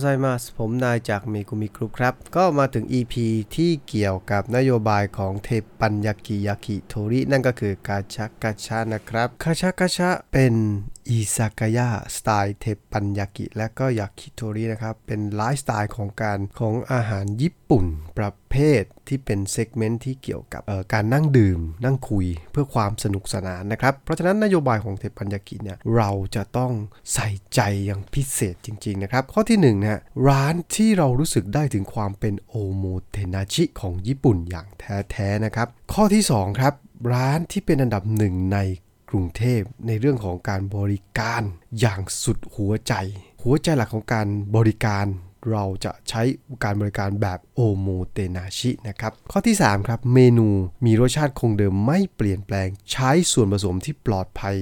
ja: おはようございます ผมนายจากเมกุมิกรุ๊ปครับ ก็มาถึง EP ที่เกี่ยวกับนโยบายของเทปปันยากิยากิโทริ นั่นก็คือ Kacha Kacha นะครับ Kacha Kacha เป็น อิซากายะสไตล์เทปปันยากิ และก็ยากิโทรินะครับ เป็นไลฟ์สไตล์ของการของอาหารญี่ปุ่นประเภทที่เป็น segment ที่เกี่ยวกับการนั่งดื่ม นั่งคุยเพื่อความสนุกสนานนะครับ เพราะฉะนั้นนโยบายของเทปปันยากิเนี่ยเราจะต้องใส่ใจอย่างพิเศษจริงๆนะครับ ข้อที่1นะฮะร้านที่เรารู้สึกได้ถึงความเป็นโอโมเทนาชิของญี่ปุ่นอย่างแท้ๆนะครับ ข้อที่2ครับร้านที่เป็นอันดับหนึ่งใน กรุงเทพในเรื่องของการบริการอย่างสุดหัวใจ หัวใจหลักของการบริการเราจะใช้การบริการแบบโอโมเตนาชินะครับ ข้อที่ 3 ครับ เมนูมีรสชาติคงเดิมไม่เปลี่ยนแปลง ใช้ส่วนผสมที่ปลอดภัย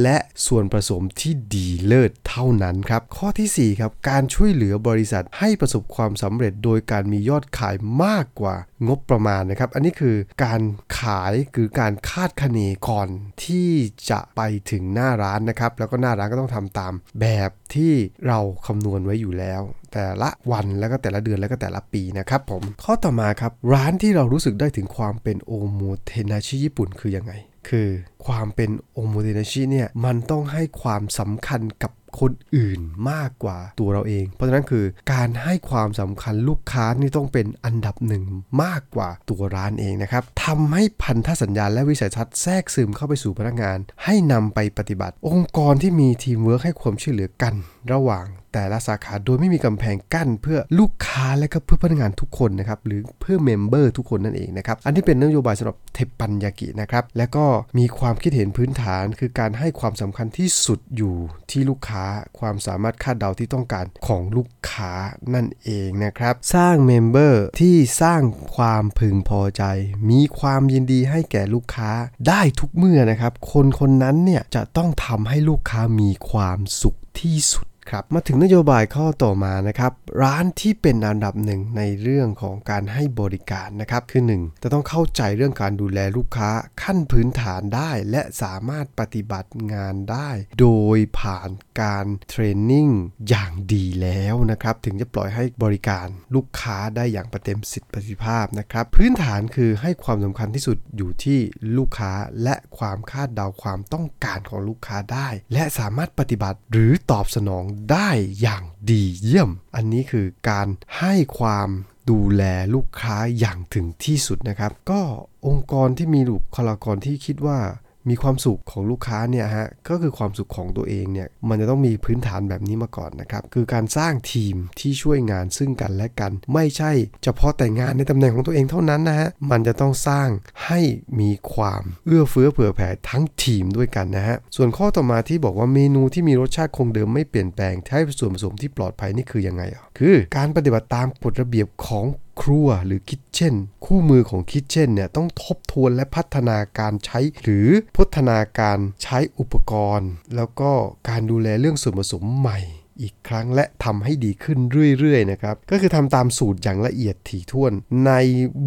และส่วนผสมที่ดีเลิศเท่านั้นครับ ข้อที่ 4 ครับ การช่วยเหลือบริษัทให้ประสบความสำเร็จโดยการมียอดขายมากกว่า งบประมาณนะครับ อันนี้คือการขายคือการคาดคะเนก่อนที่จะไปถึงหน้าร้านนะครับ แล้วก็หน้าร้านก็ต้องทำตามแบบที่เราคำนวณไว้อยู่แล้ว แต่ละวันแล้วก็แต่ละเดือนแล้วก็แต่ละปีนะครับผมข้อต่อมาครับร้านที่เรารู้สึกได้ถึงความเป็นโอโมเทนาชิญี่ปุ่นคือยังไง คือความเป็นおもてなし เนี่ยมันต้องให้ความสำคัญกับคนอื่นมากกว่าตัวเราเอง เพราะฉะนั้นคือการให้ความสำคัญลูกค้านี่ต้องเป็นอันดับหนึ่งมากกว่าตัวร้านเองนะครับทำให้พันธสัญญาและวิสัยทัศน์แทรกซึมเข้าไปสู่พนักงาน ให้นำไปปฏิบัติ องค์กรที่มีทีมเวิร์กให้ความช่วยเหลือกัน ระหว่าง แต่ละสาขาโดยไม่มีกำแพงกั้นเพื่อลูกค้าและก็เพื่อพนักงานทุกคนนะครับหรือเพื่อ member ทุกคนนั่นเองนะครับอันนี้เป็นนโยบายสำหรับเทปปันยากินะครับและก็มีความคิดเห็นพื้นฐานคือการให้ความสำคัญที่สุดอยู่ที่ลูกค้าความสามารถคาดเดาที่ต้องการของลูกค้านั่นเองนะครับสร้าง member ที่สร้างความพึงพอใจ มีความยินดีให้แก่ลูกค้าได้ทุกเมื่อนะครับ คนคนนั้นเนี่ยจะต้องทำให้ลูกค้ามีความสุขที่สุด ครับมาถึงนโยบายข้อต่อมานะครับ ร้านที่เป็นอันดับหนึ่งในเรื่องของการให้บริการนะครับคือ 1 จะต้องเข้าใจเรื่องการดูแลลูกค้าขั้นพื้นฐานได้ และสามารถปฏิบัติงานได้ โดยผ่านการเทรนนิ่งอย่างดีแล้วนะครับ ถึงจะปล่อยให้บริการลูกค้าได้อย่างประเต็มสิทธิประสิทธิภาพนะครับ พื้นฐานคือให้ความสำคัญที่สุดอยู่ที่ลูกค้าและความคาดเดาความต้องการของลูกค้าได้ และสามารถปฏิบัติหรือตอบสนองได้อย่างดีเยี่ยม อันนี้คือการให้ความดูแลลูกค้าอย่างถึงที่สุดนะครับ ก็องค์กรที่มีบุคลากรที่คิดว่า มีความสุขของลูกค้าเนี่ยฮะก็คือความสุขของตัวเองเนี่ยมันจะต้องมีพื้นฐานแบบนี้มาก่อนนะครับคือการสร้างทีมที่ช่วยงานซึ่งกันและกัน ไม่ใช่เฉพาะแต่งานในตำแหน่งของตัวเองเท่านั้นนะฮะมันจะต้องสร้างให้มีความเอื้อเฟื้อเผื่อแผ่ทั้งทีมด้วยกันนะฮะส่วนข้อต่อมาที่บอกว่าเมนูที่มีรสชาติคงเดิมไม่เปลี่ยนแปลงใช้ส่วนผสมที่ปลอดภัยนี่คือยังไงอะคือ การปฏิบัติตามกฎระเบียบของ ครัวหรือ kitchen คู่มือของ kitchen เนี่ยต้องทบทวนและพัฒนาการใช้หรือพัฒนาการใช้อุปกรณ์ แล้วก็การดูแลเรื่องส่วนผสมใหม่ อีกครั้งและทำให้ดีขึ้นเรื่อยๆนะครับก็คือทำตามสูตรอย่างละเอียดถี่ถ้วน ใน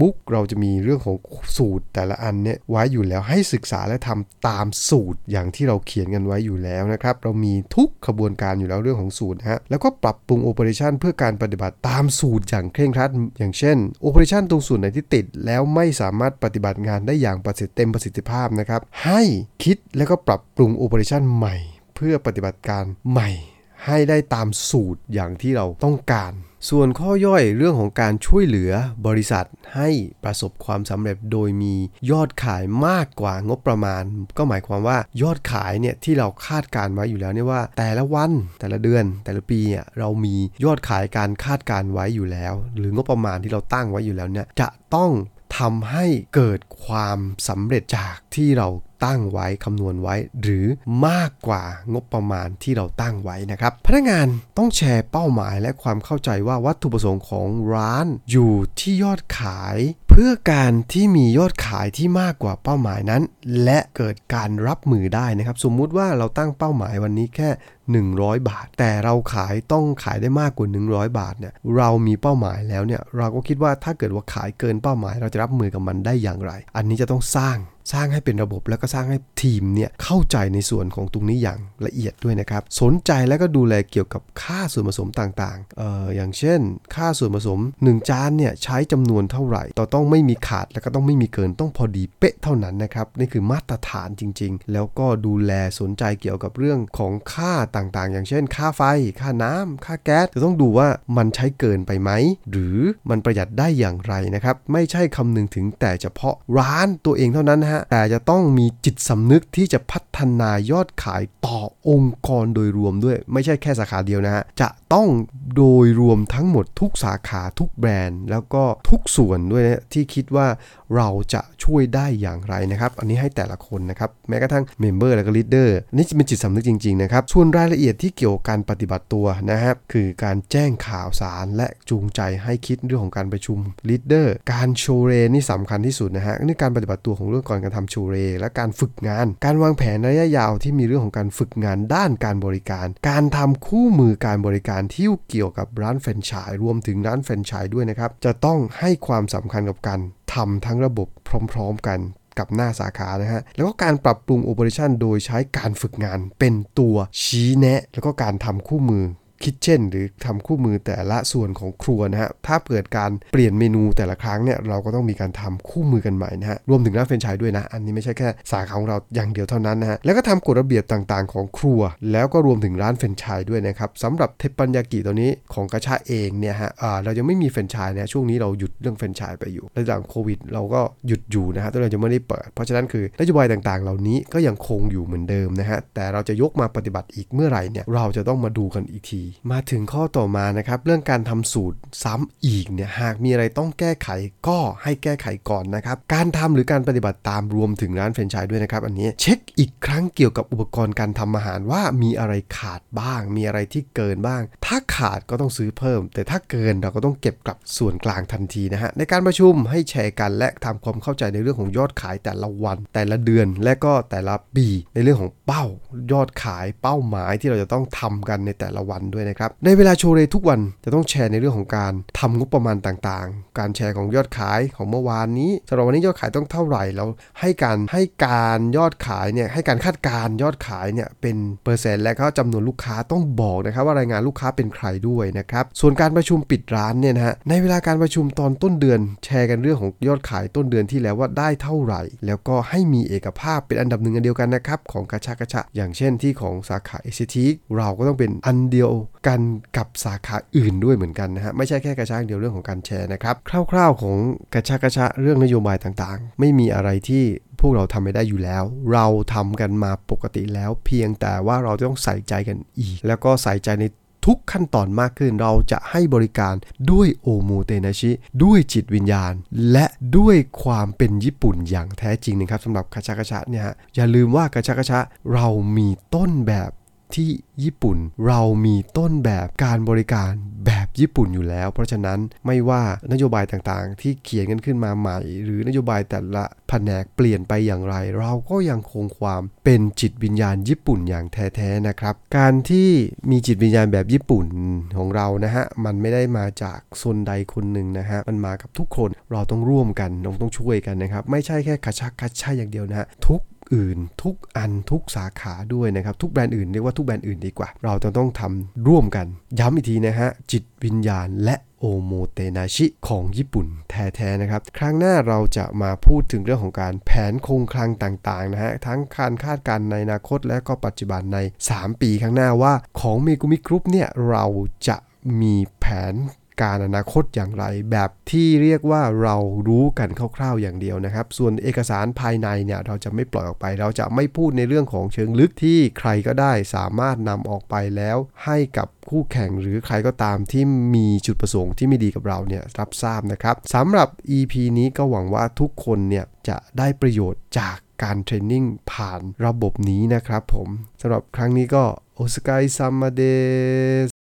book เราจะมีเรื่องของสูตรแต่ละอันเนี่ยไว้อยู่แล้วให้ศึกษาและทำตามสูตรอย่างที่เราเขียนกันไว้อยู่แล้วนะครับเรามีทุกขบวนการอยู่แล้วเรื่องของสูตรฮะแล้วก็ปรับปรุง operation เพื่อการปฏิบัติตามสูตรอย่างเคร่งครัดอย่างเช่นโอเปอเรชันตรงส่วนไหนที่ติด แล้วไม่สามารถปฏิบัติงานได้อย่างประสิทธิเต็มประสิทธิภาพนะครับให้คิดแล้วก็ปรับปรุงโอเปอเรชันใหม่ เพื่อปฏิบัติการใหม่ ให้ได้ตามสูตรอย่างที่เราต้องการ ส่วนข้อย่อยเรื่องของการช่วยเหลือบริษัทให้ประสบความสำเร็จโดยมียอดขายมากกว่างบประมาณ ก็หมายความว่ายอดขายเนี่ยที่เราคาดการไว้อยู่แล้วเนี่ยว่า แต่ละวันแต่ละเดือนแต่ละปีเนี่ยเรามียอดขายการคาดการไว้อยู่แล้ว หรืองบประมาณที่เราตั้งไว้อยู่แล้วเนี่ยจะต้องทำให้เกิดความสำเร็จจากที่เรา ตั้งไว้คำนวณไว้ หรือมากกว่างบประมาณที่เราตั้งไว้นะครับ พนักงานต้องแชร์เป้าหมายและความเข้าใจว่าวัตถุประสงค์ของร้านอยู่ที่ยอดขาย เพื่อการที่มียอดขายที่มากกว่าเป้าหมายนั้น และเกิดการรับมือได้นะครับ สมมุติว่าเราตั้งเป้าหมายวันนี้แค่ 100 บาท แต่เราขายต้องขายได้มากกว่า 100 บาทเนี่ยเรามีเป้าหมายแล้วเนี่ยเราก็คิดว่าถ้าเกิดว่าขายเกินเป้าหมาย เราจะรับมือกับมันได้อย่างไร อันนี้จะต้องสร้างสร้างให้เป็นระบบแล้วก็สร้างให้ทีมเนี่ยเข้าใจในส่วนของตรงนี้อย่างละเอียดด้วยนะครับ สนใจแล้วก็ดูแลเกี่ยวกับค่าส่วนผสมต่างๆเอ่ออย่างเช่น ค่าส่วนผสม 1 จานเนี่ยใช้จำนวนเท่าไหร่ต่อต้องไม่มีขาดแล้วก็ต้องไม่มีเกินต้องพอดีเป๊ะเท่านั้นนะครับนี่คือมาตรฐานจริง ๆ แล้วก็ดูแลสนใจเกี่ยวกับเรื่องของค่าต่างๆ อย่างเช่น ค่าไฟ ค่าน้ำค่าแก๊สจะต้องดูว่ามันใช้เกินไปไหมหรือมันประหยัดได้อย่างไรนะครับไม่ใช่คำนึงถึงแต่เฉพาะร้านตัวเองเท่านั้นนะฮะแต่จะต้องมีจิตสำนึกที่จะพั ฒนายอดขายต่อองค์กรโดยรวมด้วย ไม่ใช่แค่สาขาเดียวนะฮะ จะต้องโดยรวมทั้งหมดทุกสาขาทุกแบรนด์ แล้วก็ทุกส่วนด้วยนะที่คิดว่าเราจะช่วยได้อย่างไรนะครับ อันนี้ให้แต่ละคนนะครับ แม้กระทั่ง member และก็ leader นี่จะเป็นจิตสำนึกจริงๆนะครับ ส่วนรายละเอียดที่เกี่ยวกับการปฏิบัติตัวนะครับคือการแจ้งข่าวสารและจูงใจให้คิดเรื่องของการประชุม leader การโชว์เรนี่สำคัญที่สุดนะฮะนี่การปฏิบัติตัวของเรื่องก่อนการทำโชว์เรและการฝึกงาน การวางแผนระยะยาวที่มีเรื่องของการฝึกงานด้านการบริการ การทำคู่มือการบริการที่เกี่ยวกับร้านแฟรนไชส์รวมถึงร้านแฟรนไชส์ด้วยนะครับ จะต้องให้ความสำคัญกับการทำทั้งระบบพร้อม ๆ กันกับหน้าสาขานะฮะ แล้วก็การปรับปรุง operation โดยใช้การฝึกงานเป็นตัวชี้แนะ แล้วก็การทำคู่มือ kitchen หรือทำคู่มือแต่ละส่วนของครัวนะฮะถ้าเกิดการเปลี่ยนเมนูแต่ละครั้งเนี่ยเราก็ต้องมีการทำคู่มือกันใหม่นะฮะรวมถึงร้านแฟรนไชส์ด้วยนะอันนี้ไม่ใช่แค่สาขาของเราอย่างเดียวเท่านั้นนะฮะแล้วก็ทำกฎระเบียบต่างๆ ของครัว แล้วก็รวมถึงร้านแฟรนไชส์ด้วยนะครับสำหรับเทปปัญญากิตัวนี้ของคะฉะเองเนี่ยฮะเรายังไม่มีแฟรนไชส์นะช่วงนี้เราหยุดเรื่องแฟรนไชส์ไปอยู่และหลังโควิด เราก็หยุดอยู่นะฮะตัวเราจะไม่ได้เปิด เพราะฉะนั้นคือนโยบายต่างๆ เหล่านี้ก็ยังคงอยู่เหมือนเดิมนะฮะแต่เราจะยกมาปฏิบัติอีกเมื่อไหร่เนี่ยเราจะต้องมาดูกันอีกทีมาถึงข้อต่อมานะครับ เรื่องการทำสูตรซ้ำอีกเนี่ยหากมีอะไรต้องแก้ไขก็ให้แก้ไขก่อนนะครับ การทำหรือการปฏิบัติตามรวมถึงร้านแฟรนไชส์ด้วยนะครับ อันนี้เช็คอีกครั้งเกี่ยวกับอุปกรณ์การทำอาหารว่ามีอะไรขาดบ้าง มีอะไรที่เกินบ้าง ถ้าขาดก็ต้องซื้อเพิ่ม แต่ถ้าเกินเราก็ต้องเก็บกลับส่วนกลางทันทีนะฮะในการประชุมให้แชร์กันและทำความเข้าใจในเรื่องของยอดขายแต่ละวัน แต่ละเดือน และก็แต่ละปีในเรื่องของเป้ายอดขายเป้าหมายที่เราจะต้องทำกันในแต่ละวันด้วยนะครับ ในเวลาโชว์เรทุกวันจะต้องแชร์ในเรื่องของการทำงบประมาณต่างๆ การแชร์ของยอดขายของเมื่อวานนี้สำหรับวันนี้ยอดขายต้องเท่าไหร่แล้วให้การให้การยอดขายเนี่ยให้การคาดการยอดขายเนี่ยเป็นเปอร์เซ็นต์และก็จำนวนลูกค้าต้องบอกนะครับว่ารายงานลูกค้าเป็นใครด้วยนะครับส่วนการประชุมปิดร้านเนี่ยนะฮะในเวลาการประชุมตอนต้นเดือน แชร์กันเรื่องของยอดขายต้นเดือนที่แล้วว่าได้เท่าไหร่ แล้วก็ให้มีเอกภาพเป็นอันดับหนึ่งอันเดียวกันนะครับของกระชากระชะอย่างเช่นที่ของสาขาเอชทีเราก็ต้องเป็นอันเดียวกันกับสาขาอื่นด้วยเหมือนกันนะฮะไม่ใช่แค่กระชากเดียวเรื่องของการแชร์นะครับคร่าวๆ ของกระชากกระชะเรื่องนโยบายต่างๆ ไม่มีอะไรที่พวกเราทำไม่ได้อยู่แล้ว เราทำกันมาปกติแล้ว เพียงแต่ว่าเราต้องใส่ใจกันอีก แล้วก็ใส่ใจในทุกขั้นตอนมากขึ้นเราจะให้บริการด้วยโอโมเตนาชิ ด้วยจิตวิญญาณ และด้วยความเป็นญี่ปุ่นอย่างแท้จริงนะครับสำหรับกระชากระชะเนี่ยอย่าลืมว่ากระชากระชะเรามีต้นแบบ ที่ญี่ปุ่น เรามีต้นแบบการบริการแบบญี่ปุ่นอยู่แล้ว เพราะฉะนั้นไม่ว่านโยบายต่างๆ ที่เขียนกันขึ้นมาใหม่ หรือนโยบายแต่ละแผนกเปลี่ยนไปอย่างไร เราก็ยังคงความเป็นจิตวิญญาณญี่ปุ่นอย่างแท้ๆนะครับ การที่มีจิตวิญญาณแบบญี่ปุ่นของเรานะฮะมันไม่ได้มาจากส่วนใดคนหนึ่งนะฮะมันมากับทุกคนเราต้องร่วมกันเราต้องช่วยกันนะครับ ไม่ใช่แค่กระชักกระช่อย่างเดียวนะฮะทุก อื่น ทุกอันทุกสาขาด้วยนะครับทุกแบรนด์อื่นเรียกว่าทุกแบรนด์อื่นดีกว่า เราจะต้องทำร่วมกัน ย้ำอีกทีนะฮะจิตวิญญาณและおもてなしของญี่ปุ่นแท้ๆนะครับ ครั้งหน้าเราจะมาพูดถึงเรื่องของการแผนคงคลังต่างๆนะฮะ ทั้งการคาดการณ์ในอนาคตและก็ปัจจุบันใน 3 ปีข้างหน้าว่าของเมกุมิกรุ๊ปเนี่ย เราจะมีแผน การอนาคตอย่างไร แบบที่เรียกว่าเรารู้กันคร่าวๆอย่างเดียวนะครับ ส่วนเอกสารภายในเนี่ยเราจะไม่ปล่อยออกไป เราจะไม่พูดในเรื่องของเชิงลึกที่ใครก็ได้สามารถนำออกไปแล้วให้กับคู่แข่งหรือใครก็ตามที่มีจุดประสงค์ที่ไม่ดีกับเราเนี่ยรับทราบนะครับสำหรับ EP นี้ก็หวังว่าทุกคนเนี่ยจะได้ประโยชน์จากการเทรนนิ่งผ่านระบบนี้นะครับผมสำหรับครั้งนี้ก็โอสกายซัมมาเดส